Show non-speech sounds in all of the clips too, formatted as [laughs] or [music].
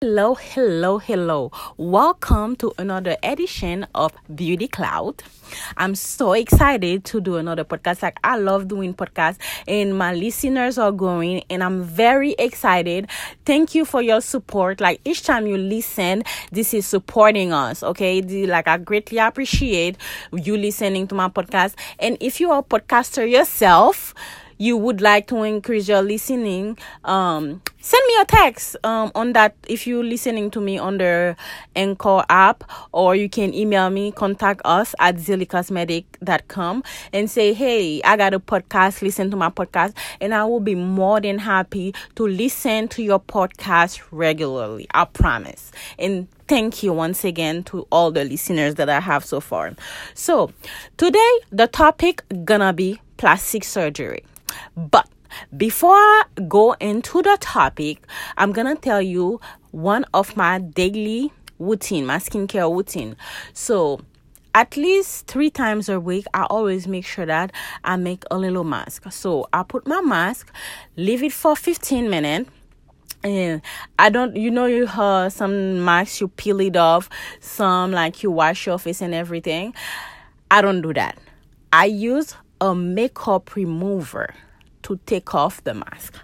Hello, hello, hello. Welcome to another edition of Beauty Cloud. I'm so excited to do another podcast. Like, I love doing podcasts, and my listeners are growing, and I'm very excited. Thank you for your support. Like, each time you listen, this is supporting us, okay? Like, I greatly appreciate you listening to my podcast. And if you are a podcaster yourself, you would like to increase your listening, um, send me a text um, on that if you're listening to me on the Anchor app, or you can email me, contact us at zillycosmetic.com and say, hey, I got a podcast, listen to my podcast, and I will be more than happy to listen to your podcast regularly. I promise. And thank you once again to all the listeners that I have so far. So, today the topic gonna be plastic surgery. But before I go into the topic, I'm gonna tell you one of my daily routine, my skincare routine. So at least three times a week, I always make sure that I make a little mask. So I put my mask, leave it for 15 minutes. And I don't, you know, you have some masks you peel it off, some like you wash your face and everything. I don't do that. I use a makeup remover to take off the mask.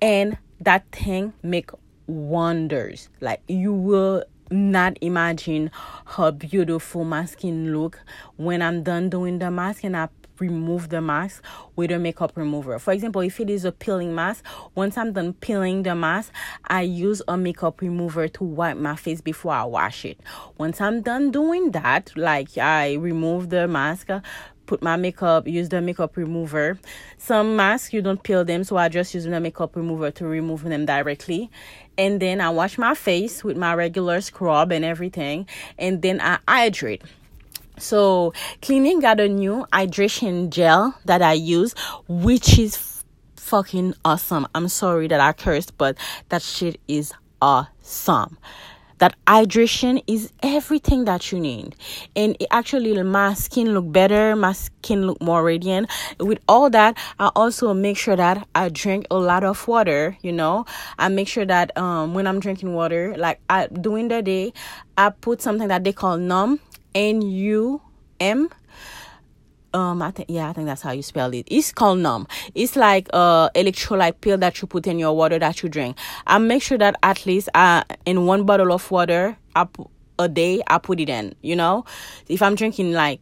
And that thing make wonders. Like you will not imagine how beautiful my skin look. When i'm done doing the mask and i remove the mask with a makeup remover. For example, if it is a peeling mask, once I'm done peeling the mask, I use a makeup remover to wipe my face before I wash it. Once I'm done doing that, like I remove the mask, uh, put my makeup, use the makeup remover. Some masks you don't peel them, so I just use the makeup remover to remove them directly. And then I wash my face with my regular scrub and everything, and then I hydrate. So, Clinique got a new hydration gel that I use, which is fucking awesome. I'm sorry that I cursed, but that shit is awesome. That hydration is everything that you need. And it actually my skin look better my skin look more radiant. With all that i also make sure that i drink a lot of water you know? I make sure that um when i'm drinking water like i during the day i put something that they call numb n-u-m um i think yeah i think that's how you spell it. It's called numb it's like uh electrolyte pill that you put in your water that you drink. I make sure that at least uh in one bottle of water up a day i put it in you know? If i'm drinking like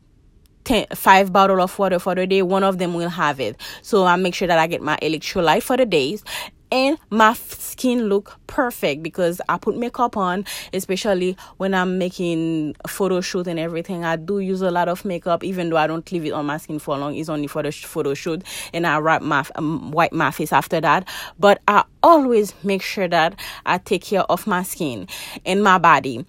ten, five bottle of water for the day one of them will have it. So i make sure that i get my electrolyte for the days and my skin look perfect because I put makeup on, especially when I'm making photo shoot and everything. I do use a lot of makeup, even though I don't leave it on my skin for long. It's only for the photo shoot, and I wrap my um, wipe my face after that. But I always make sure that I take care of my skin and my body.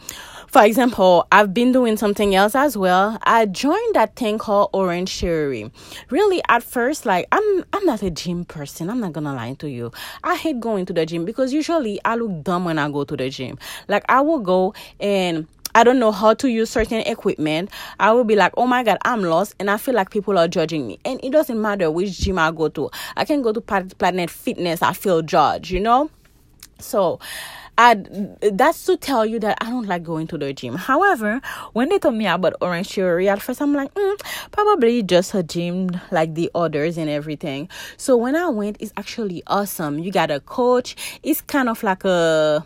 For example, I've been doing something else as well. I joined that thing called Orange Theory. Really, at first, like I'm I'm not a gym person. I'm not gonna lie to you. I hate going to the gym because usually I look dumb when I go to the gym. Like I will go and I don't know how to use certain equipment, I will be like, oh my god, I'm lost, and I feel like people are judging me. And it doesn't matter which gym I go to. I can go to Planet Fitness, I feel judged, you know. So I that's to tell you that I don't like going to the gym. However, when they told me about Orange Theory, at first I'm like, mm, probably just a gym like the others and everything. So when I went, it's actually awesome. You got a coach. It's kind of like a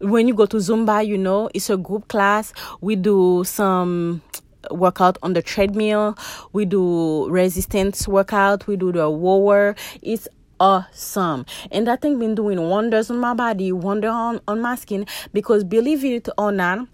when you go to Zumba, you know, it's a group class. We do some workout on the treadmill. We do resistance workout. We do the rower. It's awesome. And that thing been doing wonders on my body wonder on, on my skin because believe it or not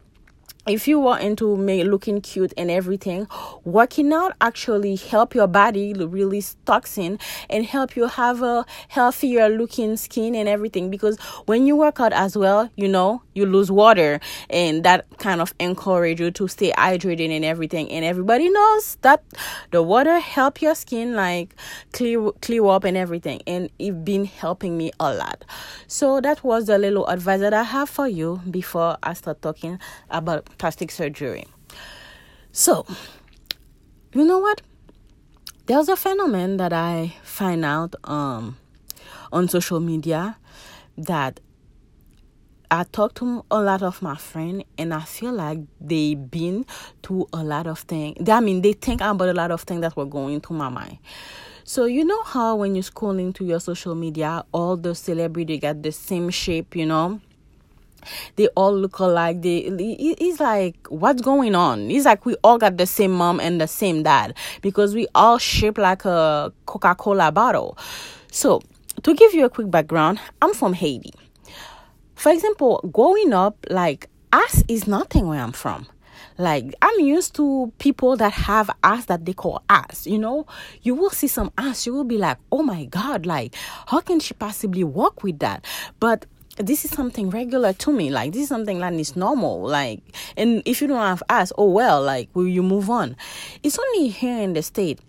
if you want into me looking cute and everything working out actually help your body release toxin and help you have a healthier looking skin and everything. Because when you work out as well you know you lose water and that kind of encourage you to stay hydrated and everything and everybody knows that the water help your skin like clear clear up and everything and it been helping me a lot so that was the little advice that i have for you before i start talking about plastic surgery. So, you know what? There's a phenomenon that I find out um, on social media that I talk to a lot of my friends, and I feel like they've been through a lot of things. I mean, they think about a lot of things that were going through my mind. So you know how when you scroll into your social media, all the celebrity got the same shape, you know. They all look alike. They it's like what's going on? It's like we all got the same mom and the same dad because we all shape like a Coca Cola bottle. So to give you a quick background, I'm from Haiti. For example, growing up, like us is nothing where I'm from. Like I'm used to people that have ass that they call ass. You know, you will see some ass, you will be like, oh my god, like how can she possibly walk with that? But this is something regular to me. Like this is something that is normal. Like, and if you don't have ass, oh well. Like, will you move on? It's only here in the state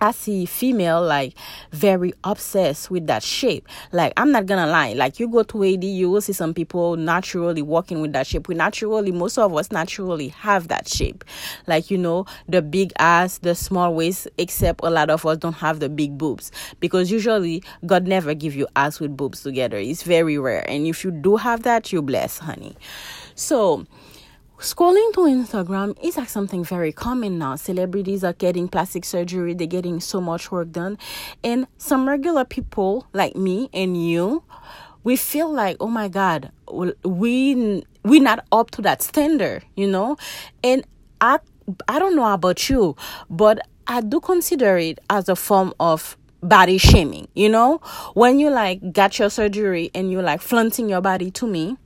I see female like very obsessed with that shape. Like I'm not gonna lie, like you go to Haiti, you will see some people naturally walking with that shape. We naturally, most of us naturally have that shape. Like you know, the big ass, the small waist, except a lot of us don't have the big boobs because usually God never give you ass with boobs together. It's very rare, and if you do have that, you bless, honey. So Scrolling to Instagram is like something very common now. Celebrities are getting plastic surgery, they're getting so much work done. And some regular people like me and you, we feel like, oh my God, we we're not up to that standard, you know? And I I don't know about you, but I do consider it as a form of body shaming, you know? When you like got your surgery and you like flaunting your body to me,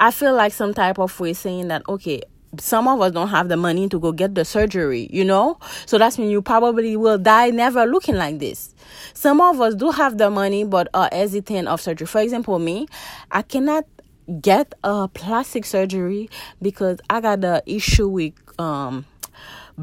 I feel like some type of way saying that, okay, some of us don't have the money to go get the surgery, you know? So that's when you probably will die never looking like this. Some of us do have the money but are hesitant of surgery. For example, me, I cannot get a plastic surgery because I got the issue with um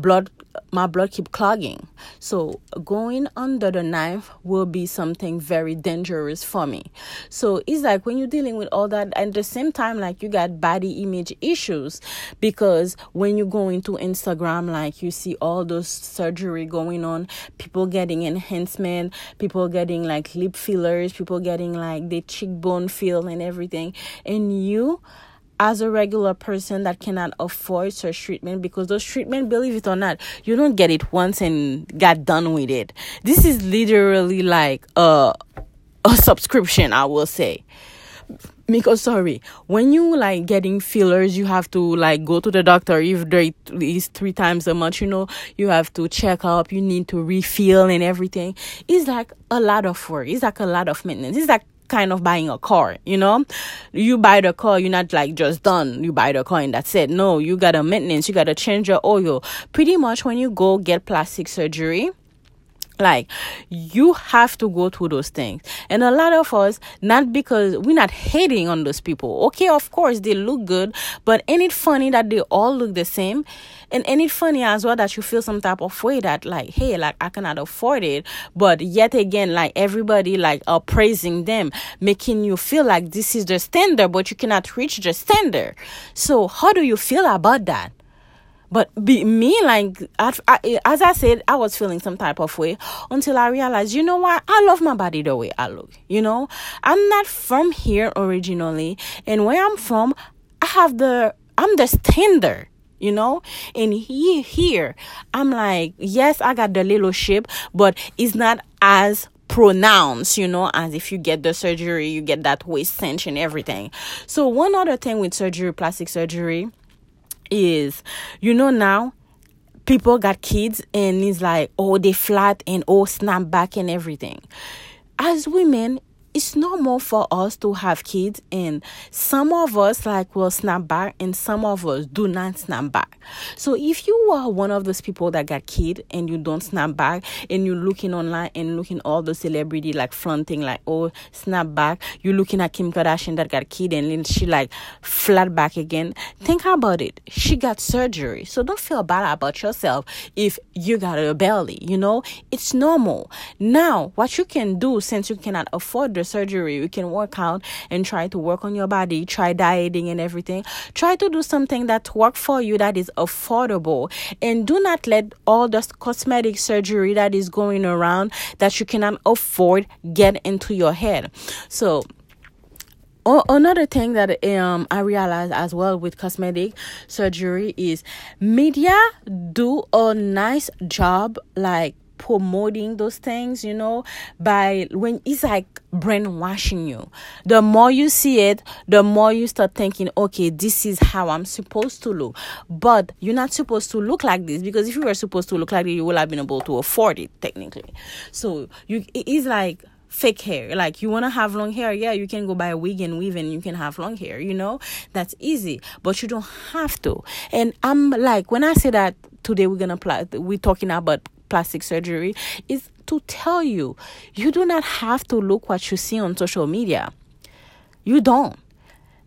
blood my blood keep clogging. So going under the knife will be something very dangerous for me. So it's like when you're dealing with all that at the same time like you got body image issues because when you go into instagram like you see all those surgery going on people getting enhancement people getting like lip fillers people getting like the cheekbone fill and everything and you as a regular person that cannot afford such treatment because those treatment believe it or not you don't get it once and got done with it. This is literally like a a subscription i will say. Because sorry when you like getting fillers you have to like go to the doctor if there is three times a month you know. You have to check up. You need to refill and everything. It's like a lot of work. It's like a lot of maintenance. It's like kind of buying a car, you know? You buy the car, you're not like just done. You buy the car and that's it. No, you got a maintenance, you gotta change your oil. Pretty much when you go get plastic surgery, like you have to go through those things. And a lot of us not because we're not hating on those people. Okay of course they look good but ain't it funny that they all look the same? And ain't it funny as well that you feel some type of way that like hey like i cannot afford it. But yet again like everybody like are praising them making you feel like this is the standard but you cannot reach the standard. So how do you feel about that but be, me, like, I, as I said, I was feeling some type of way until I realized, you know what? I love my body the way I look. You know, I'm not from here originally, and where I'm from, I have the, I'm the standard you know and here here i'm like yes i got the little shape but it's not as pronounced you know as if you get the surgery you get that waist cinch and everything so one other thing with surgery plastic surgery is you know now people got kids and it's like oh they flat and oh snap back and everything. As women it's normal for us to have kids and some of us like will snap back and some of us do not snap back. So if you are one of those people that got kid and you don't snap back and you're looking online and looking all the celebrity like fronting like oh snap back you're looking at kim kardashian that got kid and then she like flat back again think about it. She got surgery. So don't feel bad about yourself if you got a belly you know? It's normal. Now what you can do since you cannot afford the surgery, you can work out and try to work on your body, try dieting and everything. Try to do something that work for you that is affordable and do not let all the cosmetic surgery that is going around that you cannot afford get into your head. So another thing that um I realized as well with cosmetic surgery is media do a nice job like promoting those things, you know, by when it's like brainwashing you. The more you see it, the more you start thinking, okay, this is how I'm supposed to look. But you're not supposed to look like this because if you were supposed to look like it, you would have been able to afford it technically. So you it is like fake hair. Like you want to have long hair, yeah, you can go buy a wig and weave and you can have long hair, you know? That's easy, but you don't have to. And I'm like when I say that today we're going to play we're talking about plastic surgery is to tell you you do not have to look what you see on social media. You don't.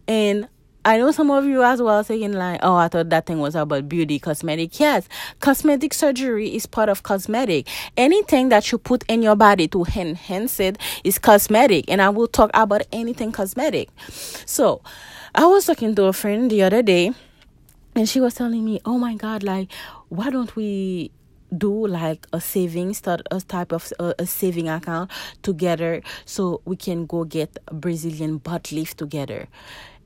And I know some of you as well saying like, oh, I thought that thing was about beauty, cosmetic. Yes, cosmetic surgery is part of cosmetic. Anything that you put in your body to enhance it is cosmetic. And I will talk about anything cosmetic. So I was talking to a friend the other day and she was telling me, oh my God, like, why don't we do like a savings start a type of a saving account together so we can go get brazilian butt lift together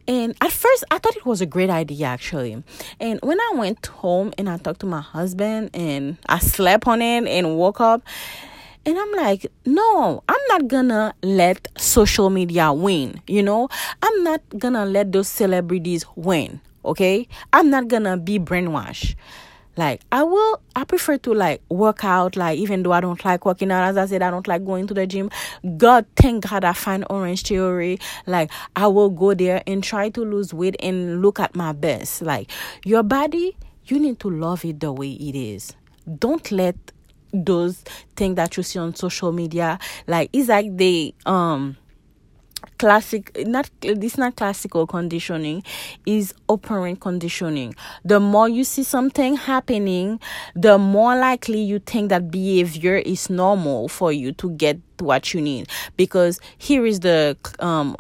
and at first i thought it was a great idea actually and when i went home and i talked to my husband and i slept on it and woke up and I'm like, no, I'm not gonna let social media win. You know, I'm not gonna let those celebrities win. Okay, I'm not gonna be brainwashed. Like I will I prefer to like work out like even though I don't like working out as I said I don't like going to the gym. God thank God I find Orange Theory. Like I will go there and try to lose weight and look at my best. Like your body, you need to love it the way it is. Don't let those things that you see on social media like it's like they um classic not this not classical conditioning is operant conditioning. The more you see something happening the more likely you think that behavior is normal for you to get what you need. Because here is the um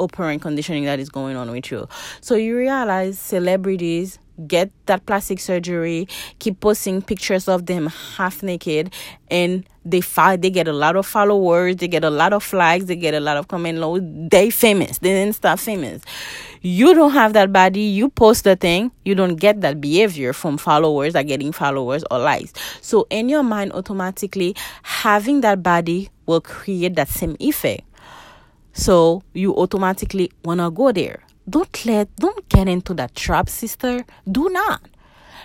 operant conditioning that is going on with you. So you realize celebrities get that plastic surgery, keep posting pictures of them half naked, and they find they get a lot of followers, they get a lot of likes, they get a lot of comment low. They famous, they start famous. You don't have that body, you post the thing, you don't get that behavior from followers are getting followers or likes. So in your mind, automatically having that body will create that same effect. So you automatically wanna go there don't let don't get into that trap sister. Do not.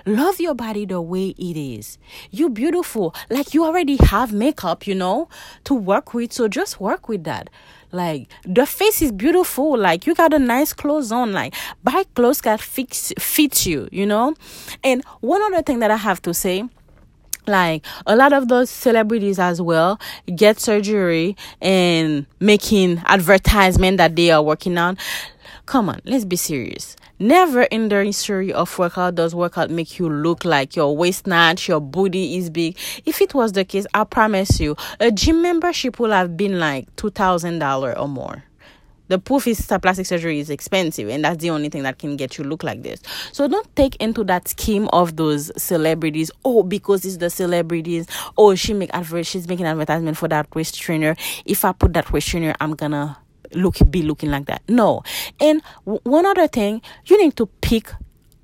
Love your body the way it is. You beautiful. Like you already have makeup you know to work with so just work with that. Like the face is beautiful. Like you got a nice clothes on. Like buy clothes that fits fits you you know? And one other thing that i have to say like a lot of those celebrities as well get surgery and making advertisement that they are working on Come on, let's be serious. Never in the history of workout does workout make you look like your waist snatch, your booty is big. If it was the case, I promise you, a gym membership would have been like two thousand dollar or more. The proof is that plastic surgery is expensive, and that's the only thing that can get you look like this. So don't take into that scheme of those celebrities. Oh, because it's the celebrities. Oh, she make advert. She's making advertisement for that waist trainer. If I put that waist trainer, I'm gonna look be looking like that. No. And w- one other thing, you need to pick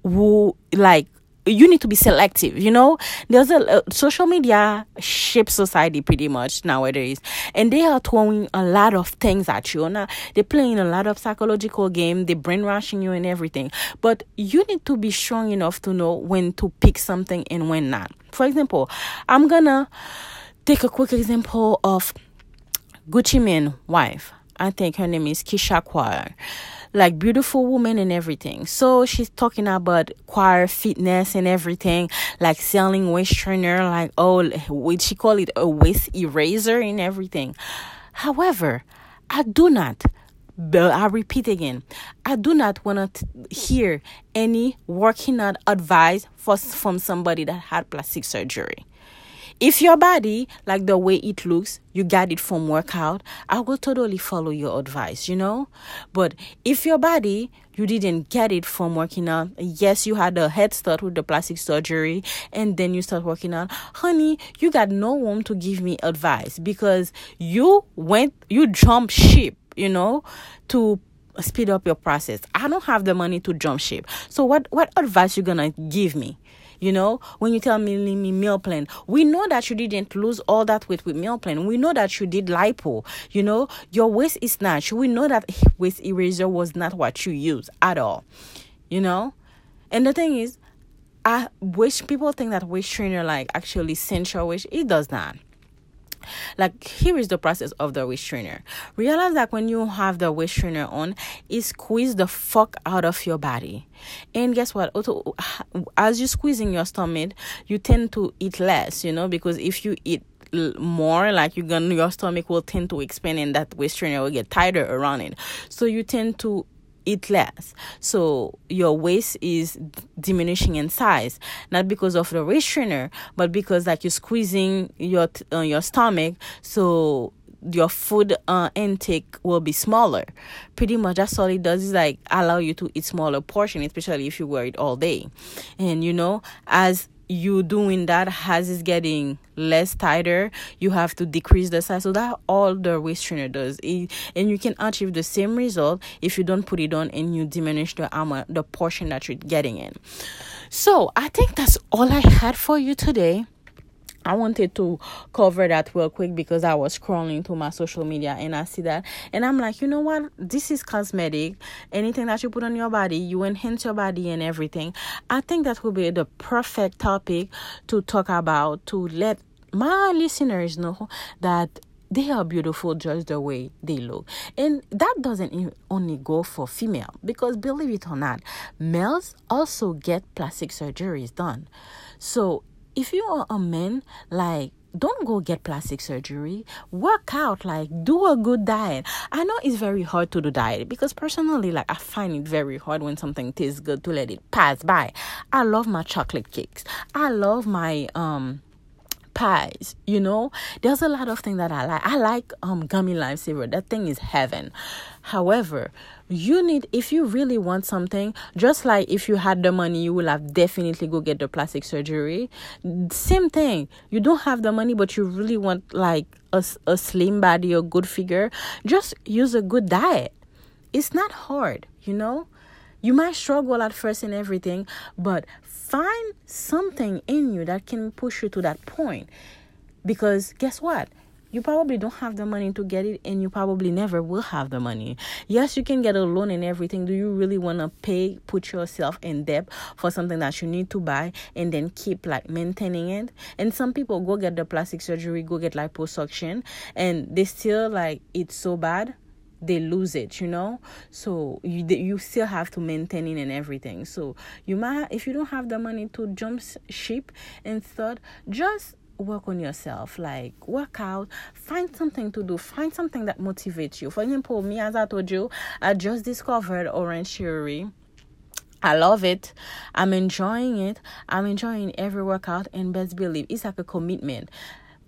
who like you need to be selective you know? There's a uh, social media shapes society pretty much nowadays. And they are throwing a lot of things at you. Now they're playing a lot of psychological game they're brainwashing you and everything. But you need to be strong enough to know when to pick something and when not. For example i'm gonna take a quick example of gucci mane wife I think her name is Keyshia Ka'oir. Like beautiful woman and everything. So she's talking about Ka'oir fitness and everything, like selling waist trainer, like oh, would she call it a waist eraser and everything. However, I do not but I repeat again, I do not want to hear any working out advice for, from somebody that had plastic surgery. If your body, like the way it looks, you got it from workout, I will totally follow your advice, you know? But if your body, you didn't get it from working out, yes, you had a head start with the plastic surgery, and then you start working out, honey, you got no room to give me advice because you went, you jumped ship, you know, to speed up your process. I don't have the money to jump ship. So what what advice you gonna give me? You know, when you tell me, me meal plan, we know that you didn't lose all that weight with meal plan. We know that you did lipo. You know, your waist is not. We know that [laughs] waist eraser was not what you use at all. You know, and the thing is, I wish people think that waist trainer like actually your waist. It does not. Like here is the process of the waist trainer. Realize that when you have the waist trainer on, it squeeze the fuck out of your body. And guess what? Also, as you're squeezing your stomach, you tend to eat less, you know, because if you eat more like you're gonna your stomach will tend to expand and that waist trainer will get tighter around it so you tend to eat less. So your waist is diminishing in size, not because of the restrainer, but because like you're squeezing your uh, your stomach. So your food uh, intake will be smaller. Pretty much that's all it does is like allow you to eat smaller portion, especially if you wear it all day. And you know, as you doing that as it's getting less tighter you have to decrease the size. So that all the waist trainer does. It, and you can achieve the same result if you don't put it on and you diminish the amount the portion that you're getting in. So i think that's all i had for you today I wanted to cover that real quick because I was scrolling through my social media and I see that. And I'm like, you know what? This is cosmetic. Anything that you put on your body, you enhance your body and everything. I think that would be the perfect topic to talk about to let my listeners know that they are beautiful just the way they look and that doesn't only go for female because believe it or not males also get plastic surgeries done so if you are a man, like don't go get plastic surgery. Work out, like do a good diet. I know it's very hard to do diet because personally, like I find it very hard when something tastes good to let it pass by. I love my chocolate cakes. I love my um pies you know? There's a lot of things that i like. I like um gummy lifesaver that thing is heaven. However you need if you really want something just like if you had the money you will have definitely go get the plastic surgery. Same thing. You don't have the money but you really want like a, a slim body or good figure just use a good diet. It's not hard you know? You might struggle at first and everything but find something in you that can push you to that point. Because guess what? You probably don't have the money to get it, and you probably never will have the money. Yes, you can get a loan and everything. Do you really want to pay, put yourself in debt for something that you need to buy and then keep like maintaining it? And some people go get the plastic surgery, go get liposuction, and they still like it's so bad they lose it you know? So you you still have to maintain it and everything. So you might if you don't have the money to jump ship instead just work on yourself. Like work out find something to do find something that motivates you. For example me as i told you i just discovered orange theory. I love it. I'm enjoying it. I'm enjoying every workout and best believe it's like a commitment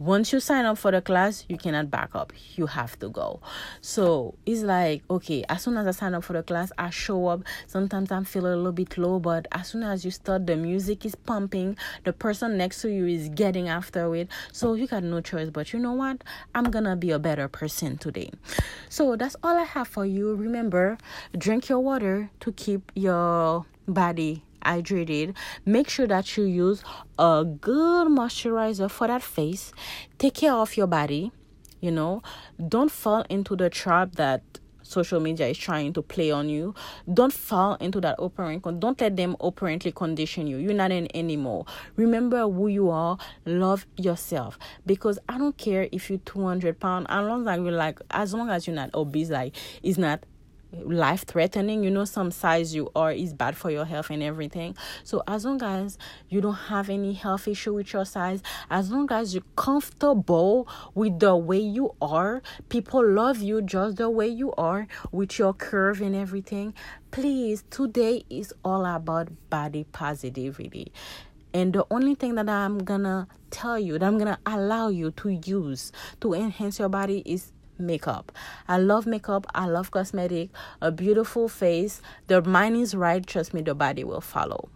once you sign up for the class you cannot back up. You have to go. So it's like okay as soon as i sign up for the class i show up. Sometimes i'm feeling a little bit low but as soon as you start the music is pumping. The person next to you is getting after it. So you got no choice but you know what? I'm gonna be a better person today. So that's all i have for you. Remember drink your water to keep your body hydrated make sure that you use a good moisturizer for that face. Take care of your body you know. Don't fall into the trap that social media is trying to play on you. Don't fall into that operant don't let them operantly condition you. You're not in anymore. Remember who you are. Love yourself. Because i don't care if you're 200 pounds. As long as you're like as long as you're not obese like it's not life threatening you know some size you are is bad for your health and everything. So as long as you don't have any health issue with your size as long as you're comfortable with the way you are people love you just the way you are with your curve and everything please today is all about body positivity. And the only thing that i'm gonna tell you that i'm gonna allow you to use to enhance your body is makeup. I love makeup. I love cosmetic. A beautiful face. The mind is right. Trust me, the body will follow.